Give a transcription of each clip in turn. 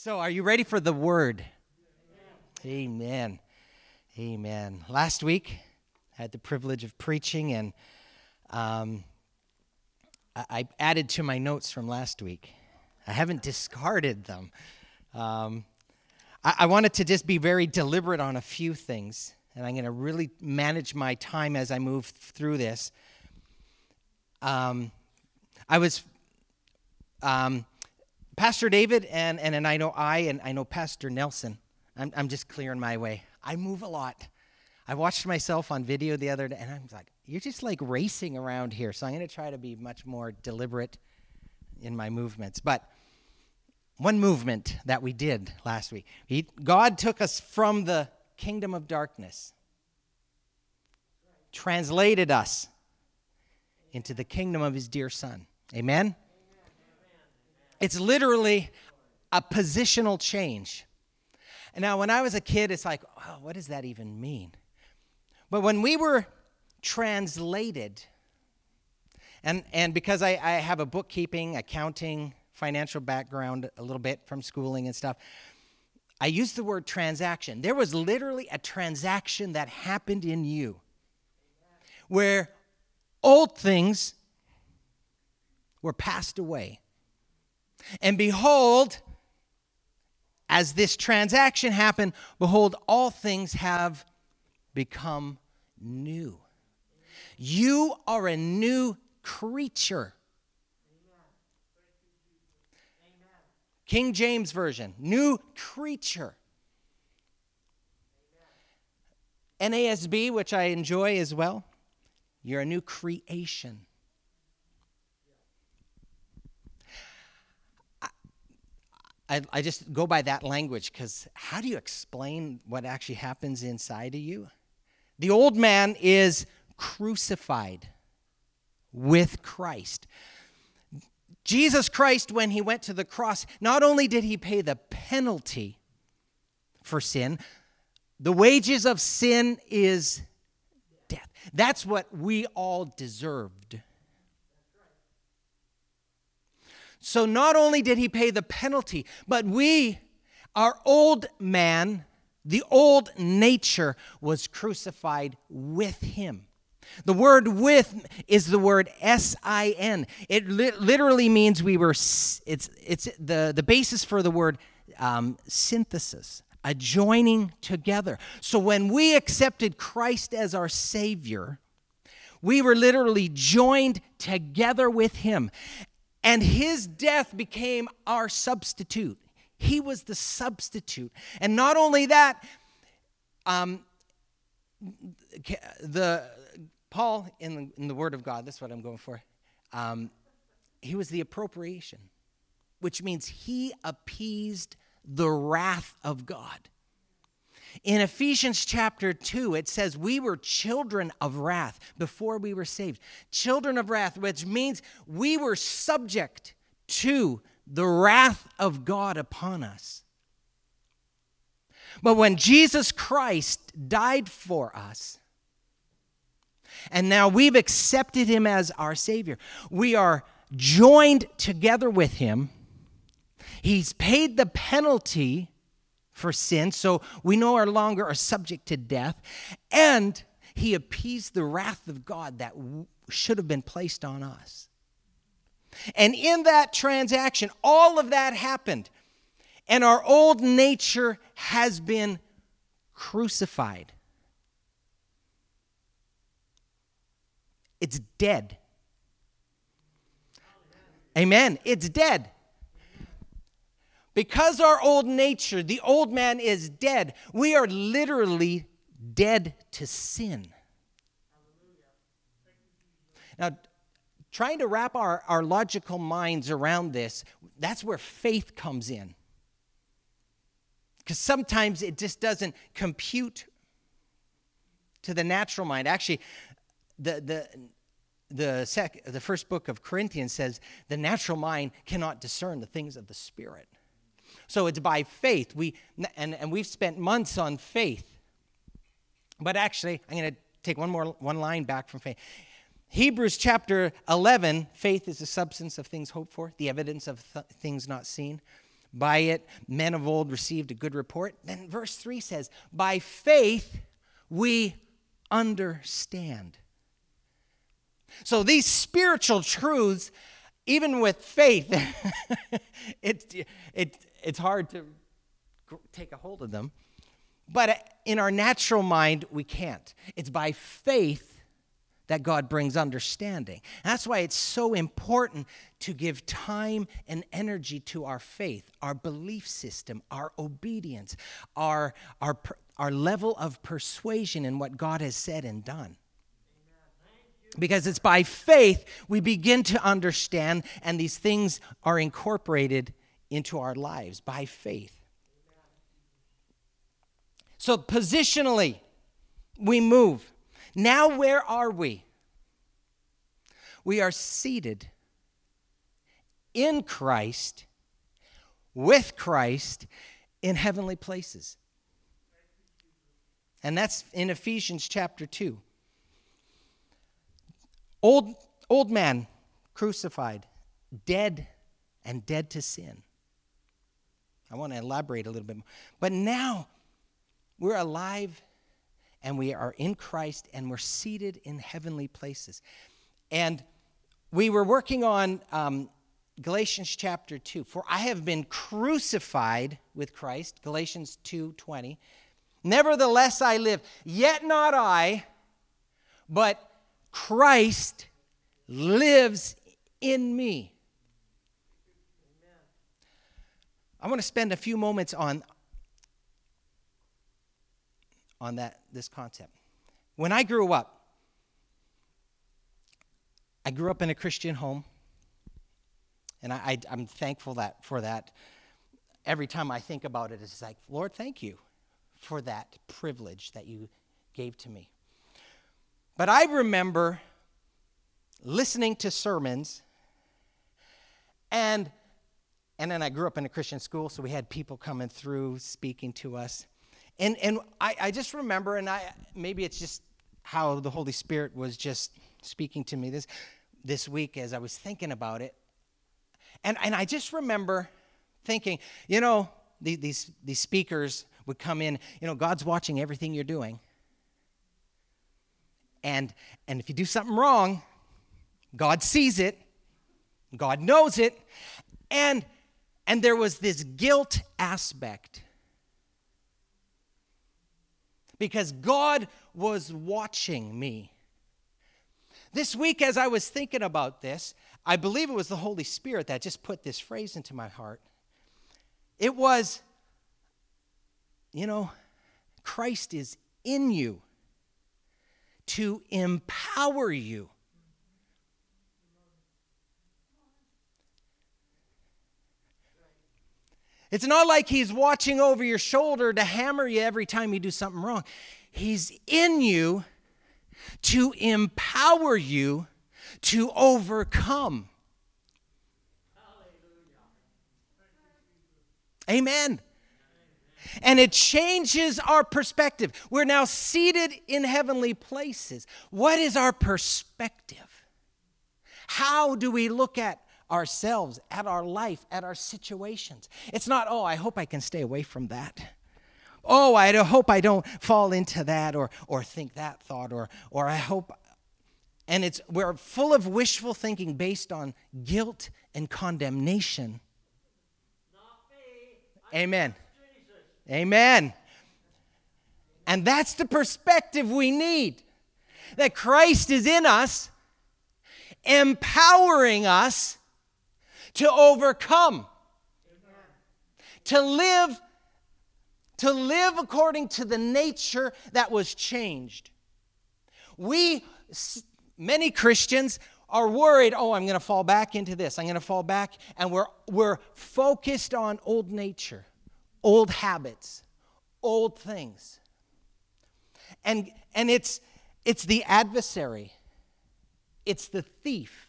So, are you ready for the word? Amen. Amen. Last week, I had the privilege of preaching, and um, I, added to my notes from last week. I haven't discarded them. Um, I, I wanted to just be very deliberate on a few things, and I'm going to really manage my time as I move through this. Um, I was um, Pastor David and, and, and I know I and I know Pastor Nelson. I'm, I'm just clearing my way. I move a lot. I watched myself on video the other day and I'm like, you're just like racing around here. So I'm going to try to be much more deliberate in my movements. But one movement that we did last week, he, God took us from the kingdom of darkness, translated us into the kingdom of his dear son. Amen? It's literally a positional change. Now, when I was a kid, it's like, oh, what does that even mean? But when we were translated, and, and because I, I have a bookkeeping, accounting, financial background a little bit from schooling and stuff, I use the word transaction. There was literally a transaction that happened in you where old things were passed away and behold, as this transaction happened, behold, all things have become new. You are a new creature. King James Version, new creature. NASB, which I enjoy as well, you're a new creation. I, I just go by that language because how do you explain what actually happens inside of you? The old man is crucified with Christ. Jesus Christ, when he went to the cross, not only did he pay the penalty for sin, the wages of sin is death. That's what we all deserved. So not only did he pay the penalty, but we, our old man, the old nature, was crucified with him. The word with is the word S I N. It li- literally means we were, it's, it's the, the basis for the word um, synthesis, a joining together. So when we accepted Christ as our Savior, we were literally joined together with Him. And his death became our substitute. He was the substitute. And not only that, um, the Paul in the, in the Word of God, that's what I'm going for. Um, he was the propitiation, which means he appeased the wrath of God. In Ephesians chapter 2, it says, We were children of wrath before we were saved. Children of wrath, which means we were subject to the wrath of God upon us. But when Jesus Christ died for us, and now we've accepted him as our Savior, we are joined together with him. He's paid the penalty for sin, so we no longer are subject to death. And he appeased the wrath of God that should have been placed on us. And in that transaction, all of that happened. And our old nature has been crucified. It's dead. Amen. It's dead. Because our old nature, the old man is dead, we are literally dead to sin. Now, trying to wrap our, our logical minds around this, that's where faith comes in. Because sometimes it just doesn't compute to the natural mind. Actually, the, the, the, sec, the first book of Corinthians says the natural mind cannot discern the things of the Spirit. So it's by faith. We, and, and we've spent months on faith. But actually, I'm going to take one more one line back from faith. Hebrews chapter 11 faith is the substance of things hoped for, the evidence of th- things not seen. By it, men of old received a good report. Then verse 3 says, By faith we understand. So these spiritual truths, even with faith, it, it, it's hard to take a hold of them. But uh, in our natural mind, we can't. It's by faith that God brings understanding. That's why it's so important to give time and energy to our faith, our belief system, our obedience, our, our, our level of persuasion in what God has said and done. Because it's by faith we begin to understand, and these things are incorporated into our lives by faith. So, positionally, we move. Now, where are we? We are seated in Christ, with Christ, in heavenly places. And that's in Ephesians chapter 2. Old, old man crucified, dead, and dead to sin. I want to elaborate a little bit more. But now we're alive and we are in Christ and we're seated in heavenly places. And we were working on um, Galatians chapter 2. For I have been crucified with Christ, Galatians 2 20. Nevertheless, I live, yet not I, but Christ lives in me. I want to spend a few moments on, on that, this concept. When I grew up, I grew up in a Christian home, and I, am thankful that for that. Every time I think about it, it's like, Lord, thank you for that privilege that you gave to me. But I remember listening to sermons, and and then I grew up in a Christian school, so we had people coming through speaking to us. And, and I, I just remember, and I, maybe it's just how the Holy Spirit was just speaking to me this, this week as I was thinking about it. And, and I just remember thinking, you know, these, these, these speakers would come in, you know, God's watching everything you're doing. And, and if you do something wrong, God sees it, God knows it. And and there was this guilt aspect. Because God was watching me. This week, as I was thinking about this, I believe it was the Holy Spirit that just put this phrase into my heart. It was, you know, Christ is in you to empower you It's not like he's watching over your shoulder to hammer you every time you do something wrong. He's in you to empower you to overcome. Amen. And it changes our perspective. We're now seated in heavenly places. What is our perspective? How do we look at ourselves, at our life, at our situations. It's not, oh, I hope I can stay away from that. Oh, I hope I don't fall into that or, or think that thought or, or I hope. And it's, we're full of wishful thinking based on guilt and condemnation. Amen. Amen. And that's the perspective we need that Christ is in us, empowering us to overcome, to live to live according to the nature that was changed. We, many Christians, are worried, oh, I'm going to fall back into this, I'm going to fall back, and we're, we're focused on old nature, old habits, old things. And, and it's, it's the adversary, it's the thief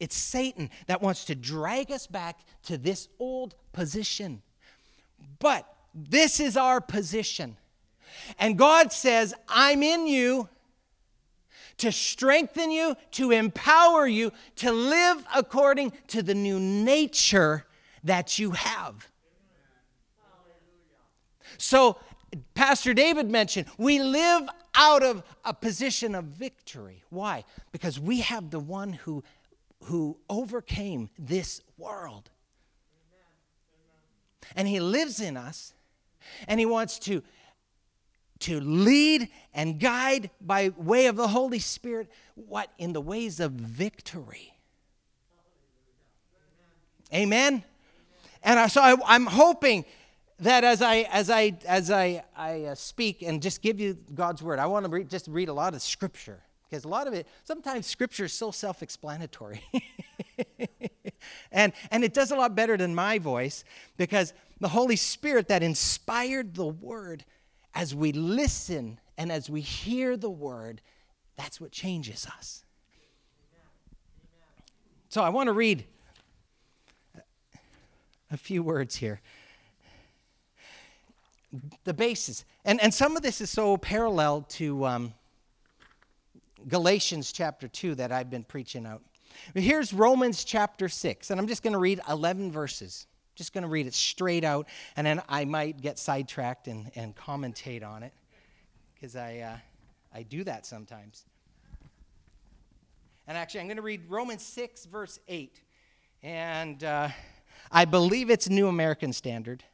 it's Satan that wants to drag us back to this old position. But this is our position. And God says, I'm in you to strengthen you, to empower you, to live according to the new nature that you have. So, Pastor David mentioned, we live out of a position of victory. Why? Because we have the one who, who overcame this world. And he lives in us, and he wants to, to lead and guide by way of the Holy Spirit what? In the ways of victory. Amen? And so I, am hoping that as I as I as I I uh, speak and just give you God's word, I want to read, just read a lot of scripture because a lot of it sometimes scripture is so self-explanatory, and and it does a lot better than my voice because the Holy Spirit that inspired the word, as we listen and as we hear the word, that's what changes us. So I want to read a few words here the basis. And, and some of this is so parallel to um, Galatians chapter 2 that I've been preaching out. Here's Romans chapter 6, and I'm just going to read 11 verses. Just going to read it straight out, and then I might get sidetracked and, and commentate on it because I, uh, I do that sometimes. And actually, I'm going to read Romans 6, verse 8. And uh, I believe it's New American Standard.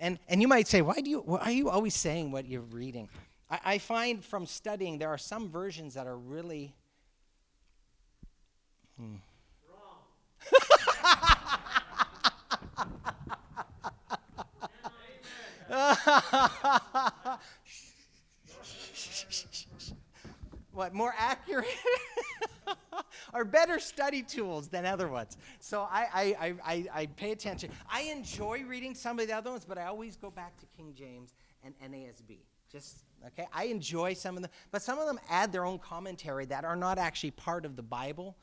And, and you might say, why, do you, why are you always saying what you're reading? I, I find from studying there are some versions that are really. Hmm. what more accurate are better study tools than other ones. So I, I, I, I, pay attention. I enjoy reading some of the other ones, but I always go back to King James and NASB. Just okay. I enjoy some of them, but some of them add their own commentary that are not actually part of the Bible.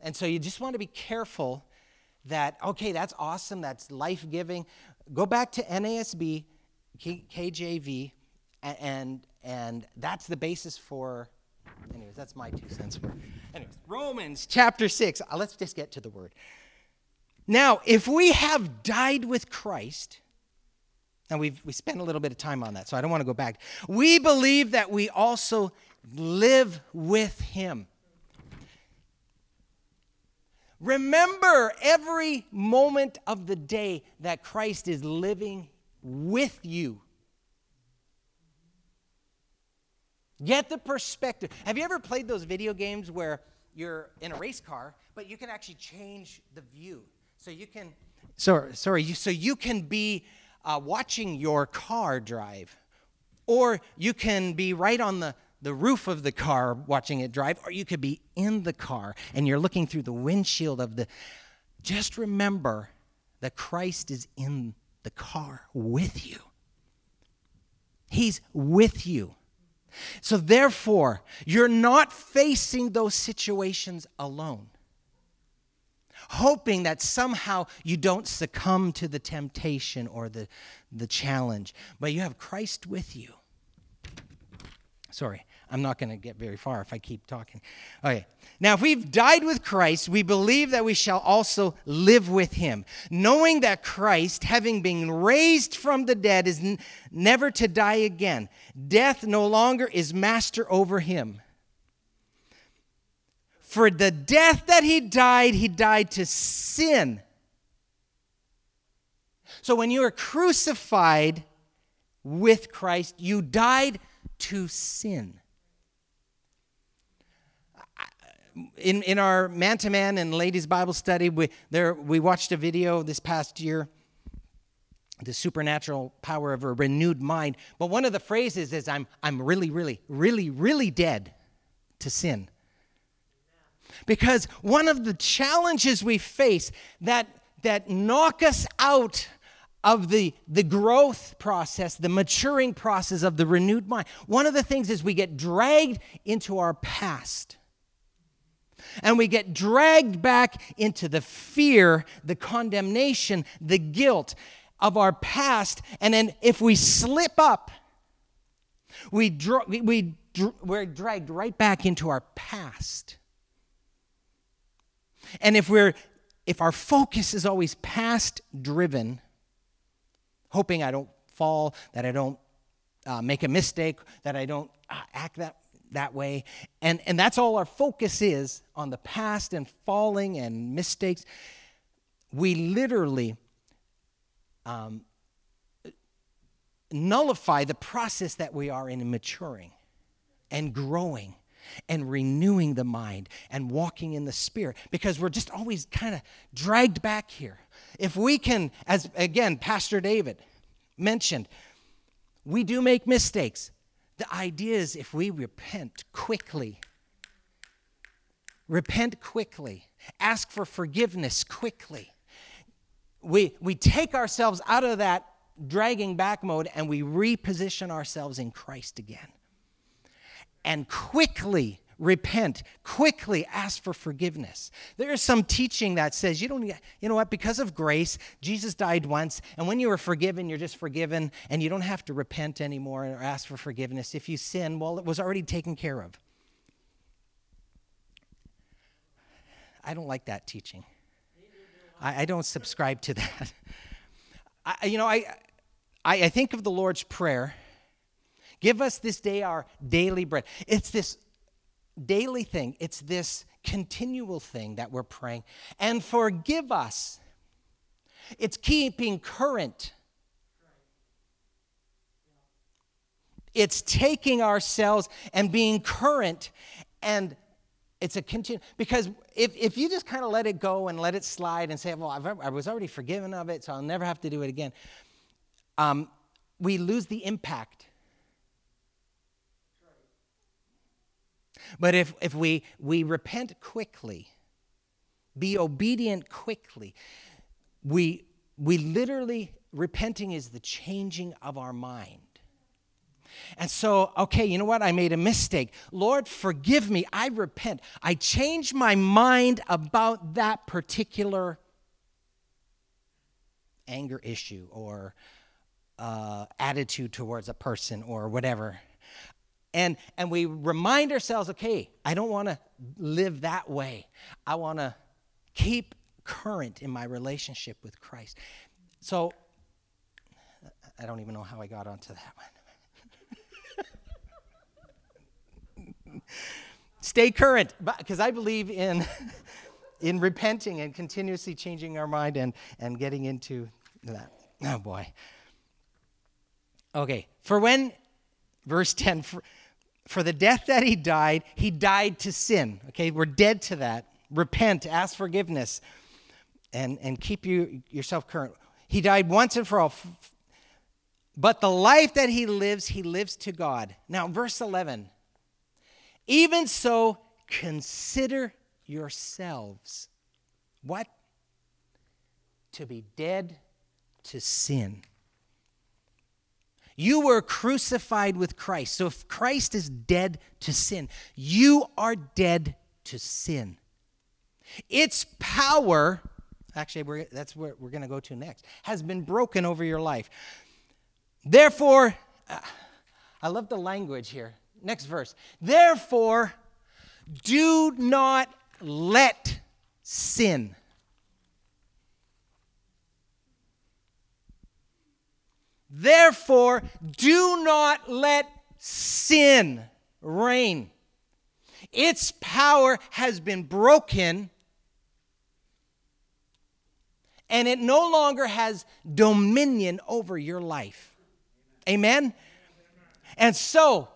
And so you just want to be careful that, okay, that's awesome, that's life giving. Go back to NASB, KJV, and, and that's the basis for Anyways, that's my two cents worth. Anyways, Romans chapter 6. Uh, let's just get to the word. Now, if we have died with Christ, and we've we spent a little bit of time on that, so I don't want to go back. We believe that we also live with him. Remember every moment of the day that Christ is living with you. Get the perspective. Have you ever played those video games where you're in a race car, but you can actually change the view? So you can, sorry, sorry you, so you can be uh, watching your car drive, or you can be right on the, the roof of the car watching it drive, or you could be in the car and you're looking through the windshield of the. Just remember that Christ is in the car with you. He's with you. So, therefore, you're not facing those situations alone, hoping that somehow you don't succumb to the temptation or the, the challenge, but you have Christ with you. Sorry. I'm not going to get very far if I keep talking. Okay. Now, if we've died with Christ, we believe that we shall also live with him, knowing that Christ, having been raised from the dead, is n- never to die again. Death no longer is master over him. For the death that he died, he died to sin. So when you are crucified with Christ, you died to sin. In, in our man to man and ladies Bible study, we, there, we watched a video this past year, the supernatural power of a renewed mind. But one of the phrases is, I'm, I'm really, really, really, really dead to sin. Because one of the challenges we face that, that knock us out of the, the growth process, the maturing process of the renewed mind, one of the things is we get dragged into our past and we get dragged back into the fear, the condemnation, the guilt of our past. And then if we slip up, we, dr- we, dr- we're dragged right back into our past. And if we're if our focus is always past driven, hoping I don't fall, that I don't uh, make a mistake, that I don't uh, act that that way, and and that's all our focus is on the past and falling and mistakes, we literally um, nullify the process that we are in maturing and growing and renewing the mind and walking in the spirit because we're just always kind of dragged back here. If we can, as again, Pastor David mentioned, we do make mistakes. The idea is if we repent quickly, repent quickly, ask for forgiveness quickly, we, we take ourselves out of that dragging back mode and we reposition ourselves in Christ again. And quickly repent, quickly ask for forgiveness. There is some teaching that says you don't, you know what, because of grace, Jesus died once, and when you were forgiven, you're just forgiven, and you don't have to repent anymore or ask for forgiveness. If you sin, well, it was already taken care of. I don't like that teaching. I, I don't subscribe to that. I, you know, I, I, I think of the Lord's Prayer give us this day our daily bread. It's this daily thing, it's this continual thing that we're praying. And forgive us. It's keeping current. It's taking ourselves and being current and it's a continue because if, if you just kind of let it go and let it slide and say well I've, i was already forgiven of it so i'll never have to do it again um, we lose the impact but if, if we, we repent quickly be obedient quickly we, we literally repenting is the changing of our mind and so, okay, you know what? I made a mistake. Lord, forgive me. I repent. I change my mind about that particular anger issue or uh, attitude towards a person or whatever. And, and we remind ourselves, okay, I don't want to live that way. I want to keep current in my relationship with Christ. So, I don't even know how I got onto that one. Stay current, because I believe in, in repenting and continuously changing our mind and, and getting into that. Oh boy. Okay, for when, verse 10, for, for the death that he died, he died to sin. Okay, we're dead to that. Repent, ask forgiveness, and, and keep you, yourself current. He died once and for all. But the life that he lives, he lives to God. Now, verse 11 even so, consider yourselves what? To be dead to sin. You were crucified with Christ. So if Christ is dead to sin, you are dead to sin. Its power, actually, that's where we're going to go to next, has been broken over your life. Therefore, uh, I love the language here. Next verse. Therefore, do not let sin. Therefore, do not let sin reign. Its power has been broken, and it no longer has dominion over your life. Amen? And so,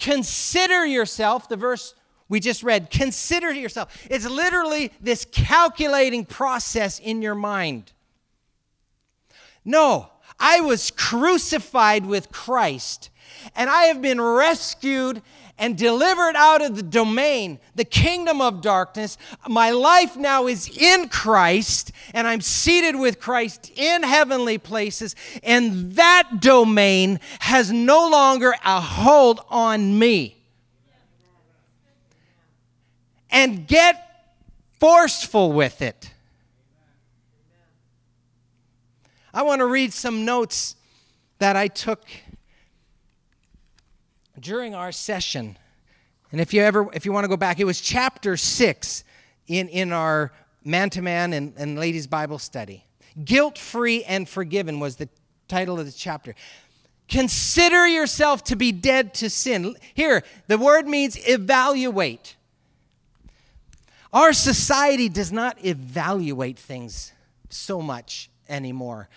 Consider yourself, the verse we just read, consider yourself. It's literally this calculating process in your mind. No, I was crucified with Christ, and I have been rescued and delivered out of the domain, the kingdom of darkness. My life now is in Christ, and I'm seated with Christ in heavenly places, and that domain has no longer a hold on me. And get forceful with it. I want to read some notes that I took during our session. And if you ever if you want to go back, it was chapter 6 in in our man to man and, and ladies' Bible study. Guilt free and forgiven was the title of the chapter. Consider yourself to be dead to sin. Here, the word means evaluate. Our society does not evaluate things so much anymore.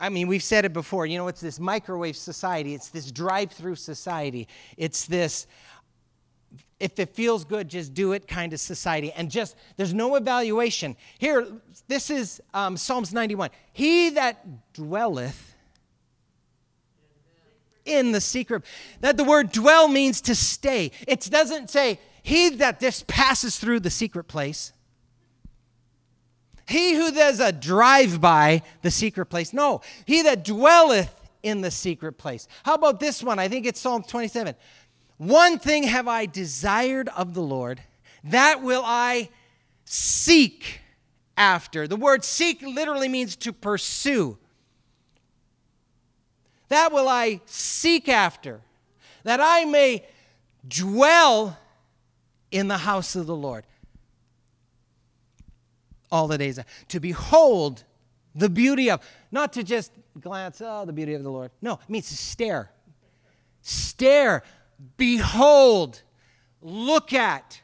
I mean, we've said it before. You know, it's this microwave society, it's this drive through society, it's this if it feels good, just do it kind of society. And just, there's no evaluation. Here, this is um, Psalms 91. He that dwelleth in the secret, that the word dwell means to stay. It doesn't say, he that this passes through the secret place. He who does a drive by the secret place. No, he that dwelleth in the secret place. How about this one? I think it's Psalm 27. One thing have I desired of the Lord, that will I seek after. The word seek literally means to pursue. That will I seek after, that I may dwell in the house of the Lord all the days. To behold the beauty of, not to just glance, oh, the beauty of the Lord. No, it means to stare. Stare behold, look at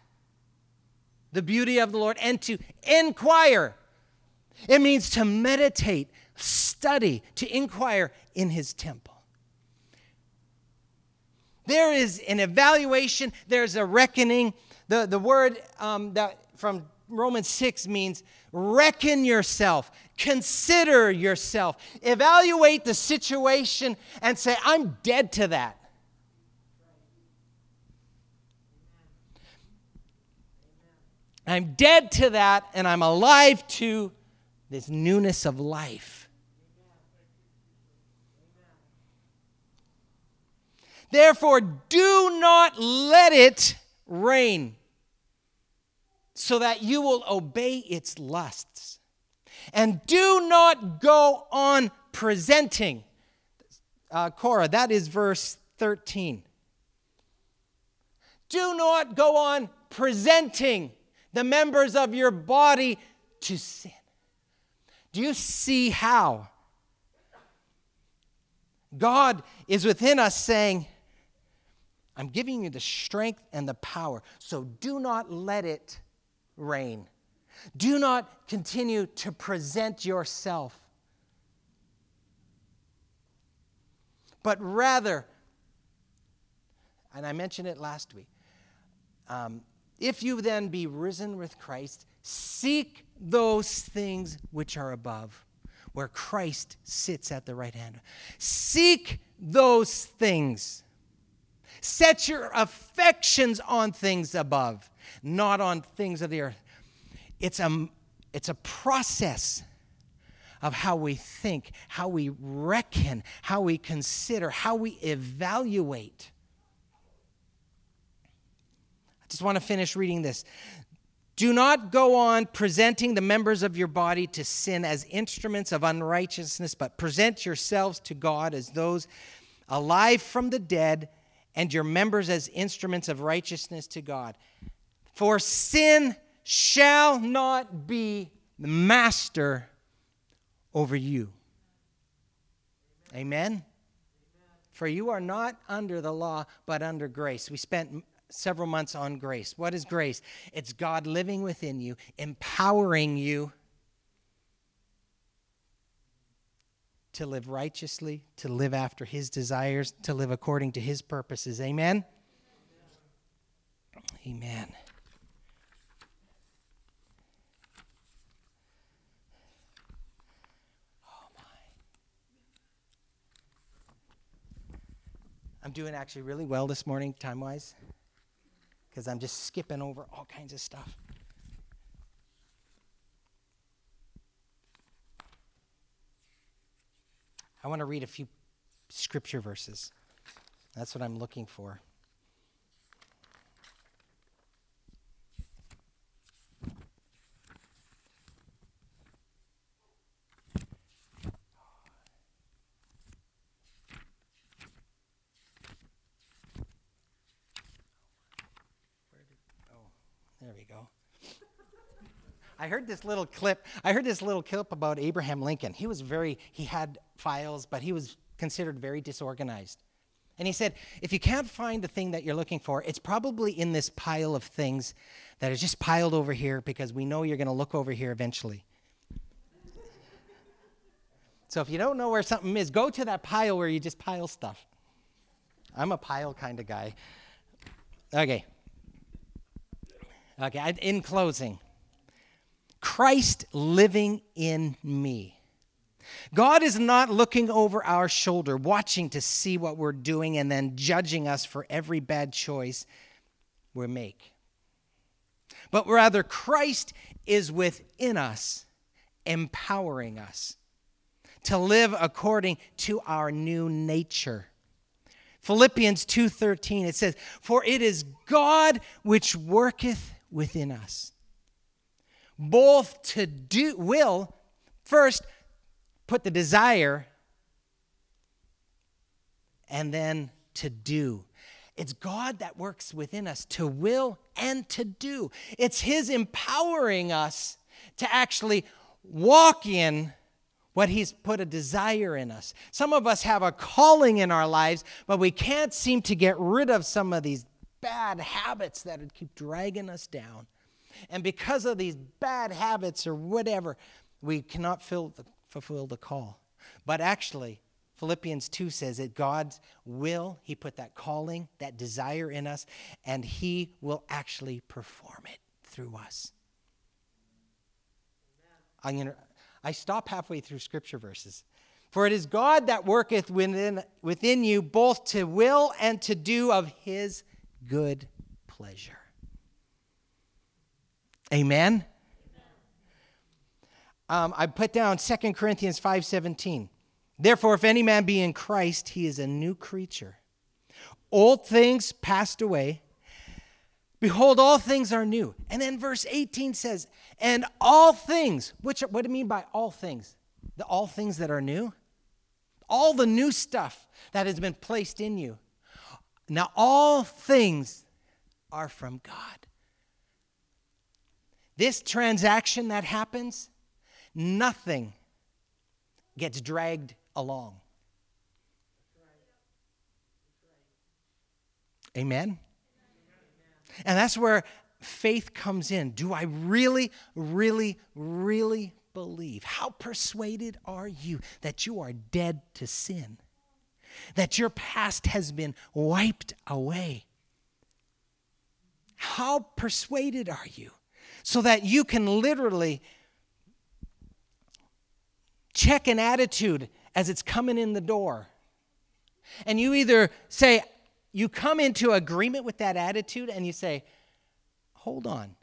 the beauty of the Lord and to inquire. It means to meditate, study, to inquire in his temple. There is an evaluation, there's a reckoning. The, the word um, that from Romans 6 means reckon yourself, consider yourself, evaluate the situation, and say, I'm dead to that. I'm dead to that and I'm alive to this newness of life. Therefore, do not let it reign so that you will obey its lusts. And do not go on presenting. Uh, Cora, that is verse 13. Do not go on presenting the members of your body to sin. Do you see how? God is within us saying, I'm giving you the strength and the power, so do not let it reign. Do not continue to present yourself, but rather, and I mentioned it last week, um, if you then be risen with Christ, seek those things which are above, where Christ sits at the right hand. Seek those things. Set your affections on things above, not on things of the earth. It's a, it's a process of how we think, how we reckon, how we consider, how we evaluate I just want to finish reading this. Do not go on presenting the members of your body to sin as instruments of unrighteousness, but present yourselves to God as those alive from the dead, and your members as instruments of righteousness to God. For sin shall not be the master over you. Amen. For you are not under the law, but under grace. We spent several months on grace. What is grace? It's God living within you, empowering you to live righteously, to live after His desires, to live according to His purposes. Amen? Amen. I'm doing actually really well this morning, time wise because I'm just skipping over all kinds of stuff. I want to read a few scripture verses. That's what I'm looking for. There we go. I heard this little clip. I heard this little clip about Abraham Lincoln. He was very, he had files, but he was considered very disorganized. And he said, if you can't find the thing that you're looking for, it's probably in this pile of things that is just piled over here because we know you're going to look over here eventually. so if you don't know where something is, go to that pile where you just pile stuff. I'm a pile kind of guy. Okay. Okay, in closing, Christ living in me. God is not looking over our shoulder, watching to see what we're doing and then judging us for every bad choice we make. But rather, Christ is within us, empowering us to live according to our new nature. Philippians 2:13 it says, "For it is God which worketh within us, both to do will first put the desire and then to do. It's God that works within us to will and to do. It's His empowering us to actually walk in what He's put a desire in us. Some of us have a calling in our lives, but we can't seem to get rid of some of these bad habits that would keep dragging us down. And because of these bad habits or whatever, we cannot the, fulfill the call. But actually, Philippians 2 says that God's will, He put that calling, that desire in us, and He will actually perform it through us. I'm gonna, I stop halfway through scripture verses. For it is God that worketh within, within you both to will and to do of his good pleasure. Amen? Um, I put down 2 Corinthians 5.17. Therefore, if any man be in Christ, he is a new creature. Old things passed away. Behold, all things are new. And then verse 18 says, and all things, which what do you mean by all things? The all things that are new? All the new stuff that has been placed in you. Now, all things are from God. This transaction that happens, nothing gets dragged along. Amen? And that's where faith comes in. Do I really, really, really believe? How persuaded are you that you are dead to sin? That your past has been wiped away? How persuaded are you? So that you can literally check an attitude as it's coming in the door. And you either say, you come into agreement with that attitude and you say, hold on.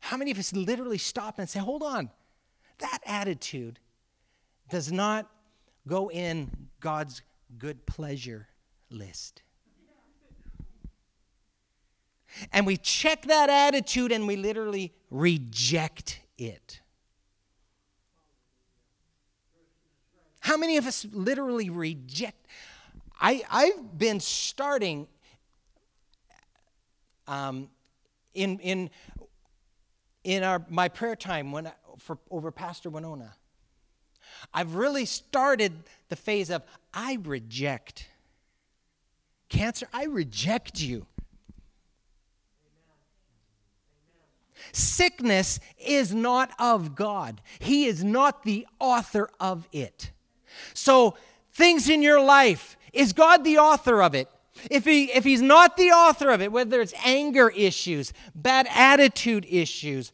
How many of us literally stop and say, hold on? That attitude does not go in God's good pleasure list. And we check that attitude and we literally reject it. How many of us literally reject? I, I've been starting um, in, in, in our, my prayer time when for, over Pastor Winona. I've really started the phase of I reject. Cancer, I reject you. Sickness is not of God. He is not the author of it. So, things in your life, is God the author of it? If, he, if he's not the author of it, whether it's anger issues, bad attitude issues,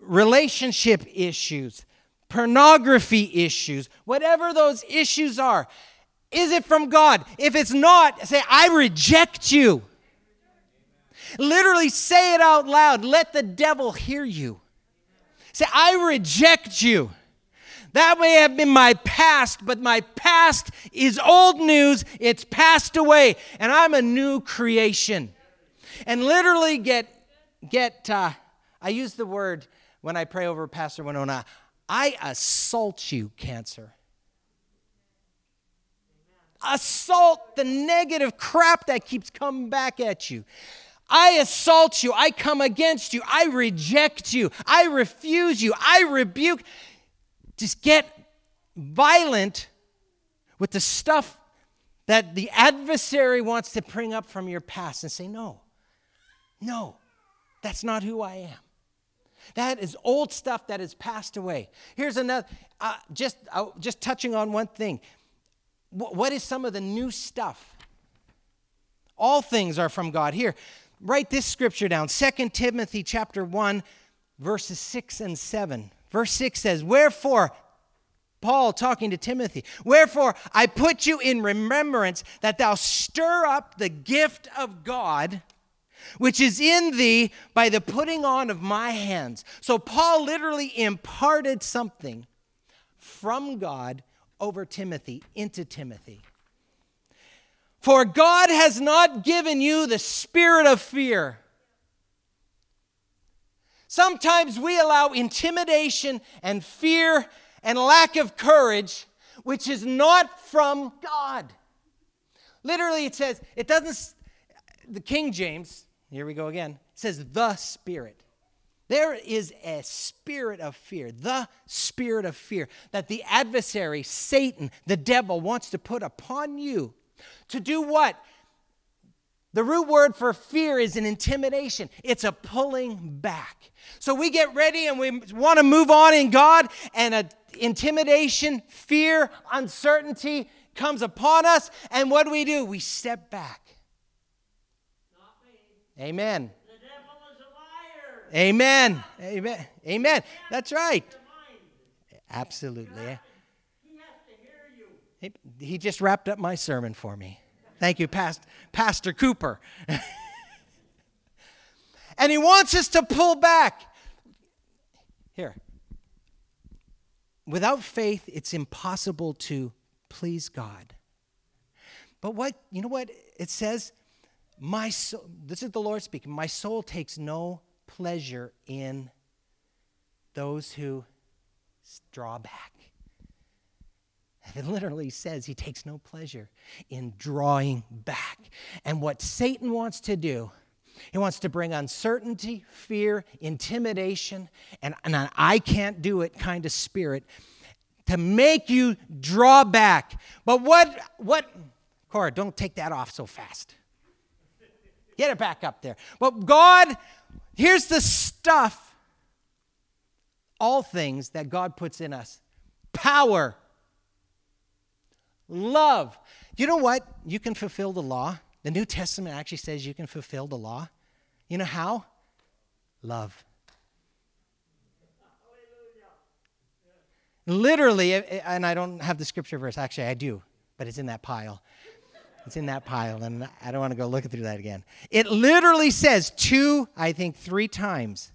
relationship issues, pornography issues, whatever those issues are, is it from God? If it's not, say, I reject you. Literally say it out loud. Let the devil hear you. Say, I reject you. That may have been my past, but my past is old news. It's passed away, and I'm a new creation. And literally get, get uh, I use the word when I pray over Pastor Winona, I assault you, cancer. Assault the negative crap that keeps coming back at you. I assault you. I come against you. I reject you. I refuse you. I rebuke. Just get violent with the stuff that the adversary wants to bring up from your past and say, No, no, that's not who I am. That is old stuff that has passed away. Here's another, uh, just, uh, just touching on one thing. W- what is some of the new stuff? All things are from God. Here, write this scripture down 2 Timothy chapter 1, verses 6 and 7. Verse 6 says, Wherefore, Paul talking to Timothy, Wherefore I put you in remembrance that thou stir up the gift of God which is in thee by the putting on of my hands. So Paul literally imparted something from God over Timothy into Timothy. For God has not given you the spirit of fear. Sometimes we allow intimidation and fear and lack of courage, which is not from God. Literally, it says, it doesn't, the King James, here we go again, it says, the Spirit. There is a spirit of fear, the spirit of fear that the adversary, Satan, the devil, wants to put upon you to do what? The root word for fear is an intimidation, it's a pulling back. So we get ready and we want to move on in God, and a intimidation, fear, uncertainty comes upon us. And what do we do? We step back. Amen. Amen. Amen. Amen. That's right. Absolutely. He, he just wrapped up my sermon for me. Thank you, Past, Pastor Cooper. and he wants us to pull back. Here. Without faith, it's impossible to please God. But what, you know what it says? My soul, this is the Lord speaking, my soul takes no pleasure in those who draw back. It literally says he takes no pleasure in drawing back. And what Satan wants to do, he wants to bring uncertainty, fear, intimidation, and, and an I can't do it kind of spirit to make you draw back. But what, what, Cora, don't take that off so fast. Get it back up there. But God, here's the stuff, all things that God puts in us power, love. You know what? You can fulfill the law. The New Testament actually says you can fulfill the law. You know how? Love. Literally, and I don't have the scripture verse, actually, I do, but it's in that pile. It's in that pile, and I don't want to go looking through that again. It literally says two, I think three times,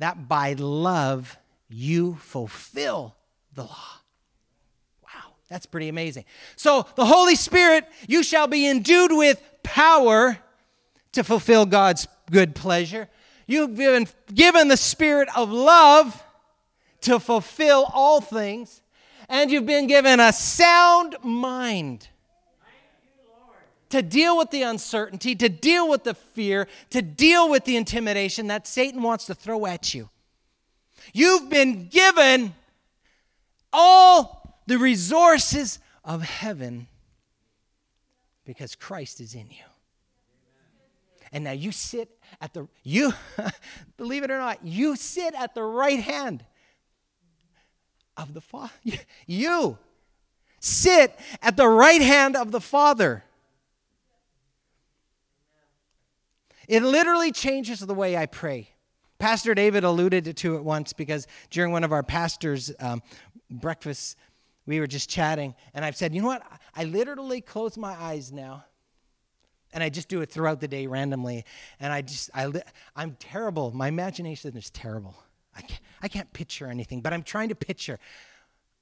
that by love you fulfill the law. Wow, that's pretty amazing. So, the Holy Spirit, you shall be endued with power to fulfill God's good pleasure. You've been given the spirit of love to fulfill all things, and you've been given a sound mind to deal with the uncertainty, to deal with the fear, to deal with the intimidation that Satan wants to throw at you. You've been given all the resources of heaven because Christ is in you. And now you sit at the you believe it or not, you sit at the right hand of the Father. You sit at the right hand of the Father. It literally changes the way I pray. Pastor David alluded to it once because during one of our pastors' um, breakfasts, we were just chatting, and I've said, you know what? I literally close my eyes now, and I just do it throughout the day randomly. And I just, I, I'm terrible. My imagination is terrible. I can't, I can't picture anything, but I'm trying to picture.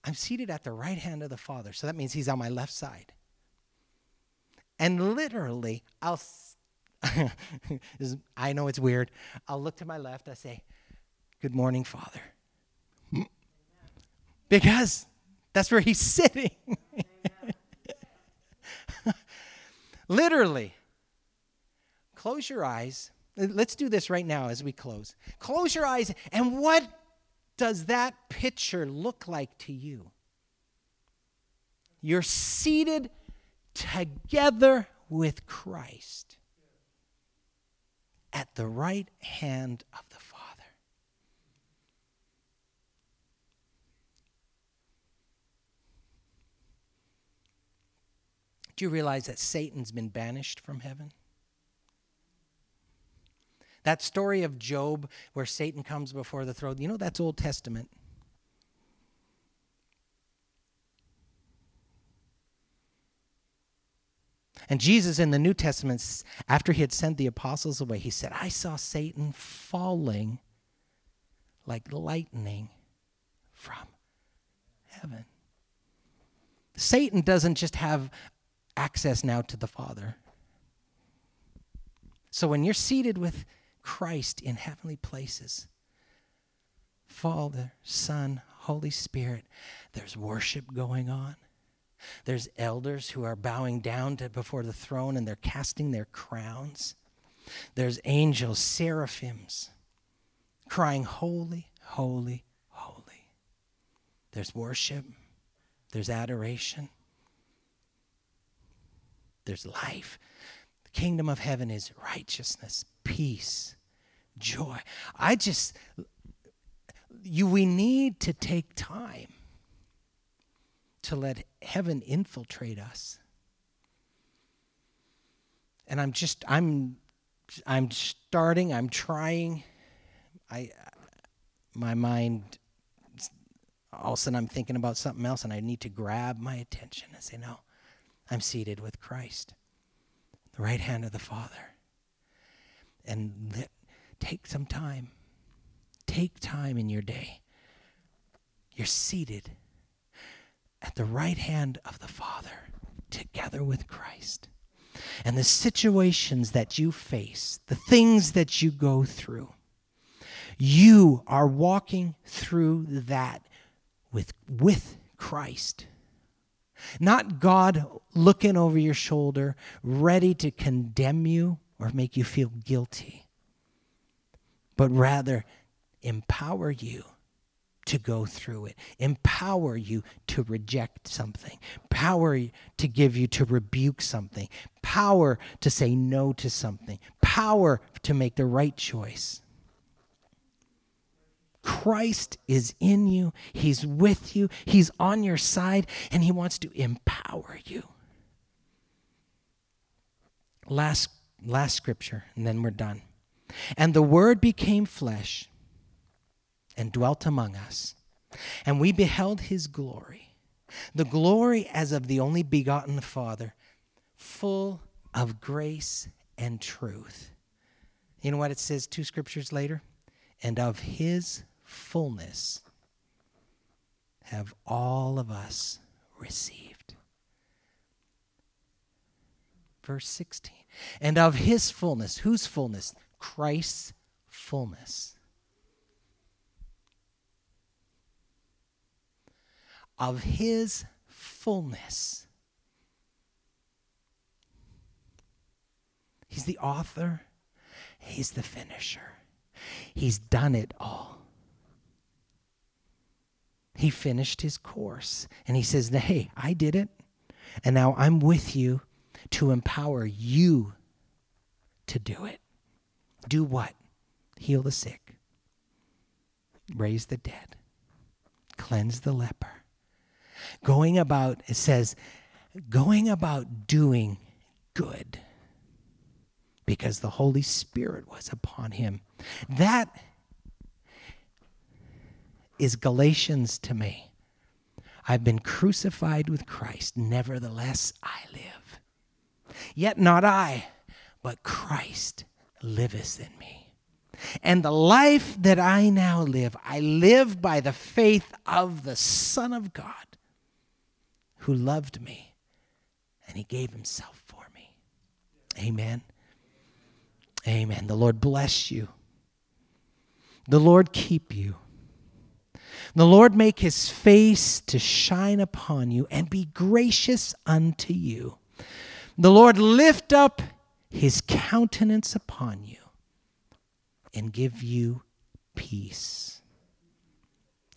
I'm seated at the right hand of the Father, so that means He's on my left side. And literally, I'll I know it's weird. I'll look to my left. I say, Good morning, Father. Because that's where he's sitting. Literally. Close your eyes Let's do this right now as we close. Close your eyes. And what does that picture look like to you? You're seated together with Christ at the right hand of the Father. Do you realize that Satan's been banished from heaven? That story of Job where Satan comes before the throne, you know that's Old Testament. And Jesus in the New Testament, after he had sent the apostles away, he said, I saw Satan falling like lightning from heaven. Satan doesn't just have access now to the Father. So when you're seated with Christ in heavenly places. Father, Son, Holy Spirit, there's worship going on. There's elders who are bowing down to, before the throne and they're casting their crowns. There's angels, seraphims, crying, Holy, holy, holy. There's worship. There's adoration. There's life. The kingdom of heaven is righteousness, peace, joy. I just, you, we need to take time to let heaven infiltrate us. And I'm just, I'm, I'm starting, I'm trying. I, my mind, all of a sudden I'm thinking about something else and I need to grab my attention and say, no, I'm seated with Christ, the right hand of the Father and let, take some time. Take time in your day. You're seated at the right hand of the Father together with Christ. And the situations that you face, the things that you go through, you are walking through that with, with Christ. Not God looking over your shoulder, ready to condemn you or make you feel guilty, but rather empower you to go through it, empower you to reject something, power to give you to rebuke something, power to say no to something, power to make the right choice. Christ is in you, He's with you, He's on your side, and He wants to empower you. Last last scripture, and then we're done. And the Word became flesh and dwelt among us, and we beheld his glory, the glory as of the only begotten Father, full of grace and truth. You know what it says two scriptures later? And of his fullness have all of us received. Verse 16 and of his fullness. Whose fullness? Christ's fullness. Of his fullness. He's the author, he's the finisher. He's done it all. He finished his course and he says, Hey, I did it. And now I'm with you to empower you to do it. Do what? Heal the sick, raise the dead, cleanse the leper. Going about, it says, going about doing good because the Holy Spirit was upon him. That is Galatians to me. I've been crucified with Christ, nevertheless I live. Yet not I, but Christ liveth in me. And the life that I now live, I live by the faith of the Son of God who loved me and he gave himself for me. Amen. Amen. The Lord bless you. The Lord keep you. The Lord make his face to shine upon you and be gracious unto you. The Lord lift up his countenance upon you and give you peace.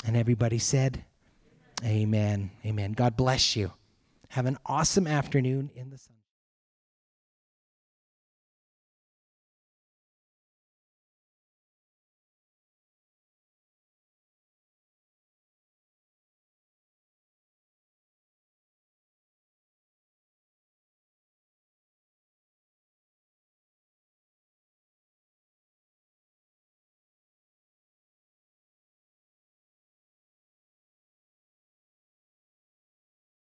And everybody said, Amen. Amen. God bless you. Have an awesome afternoon in the sun.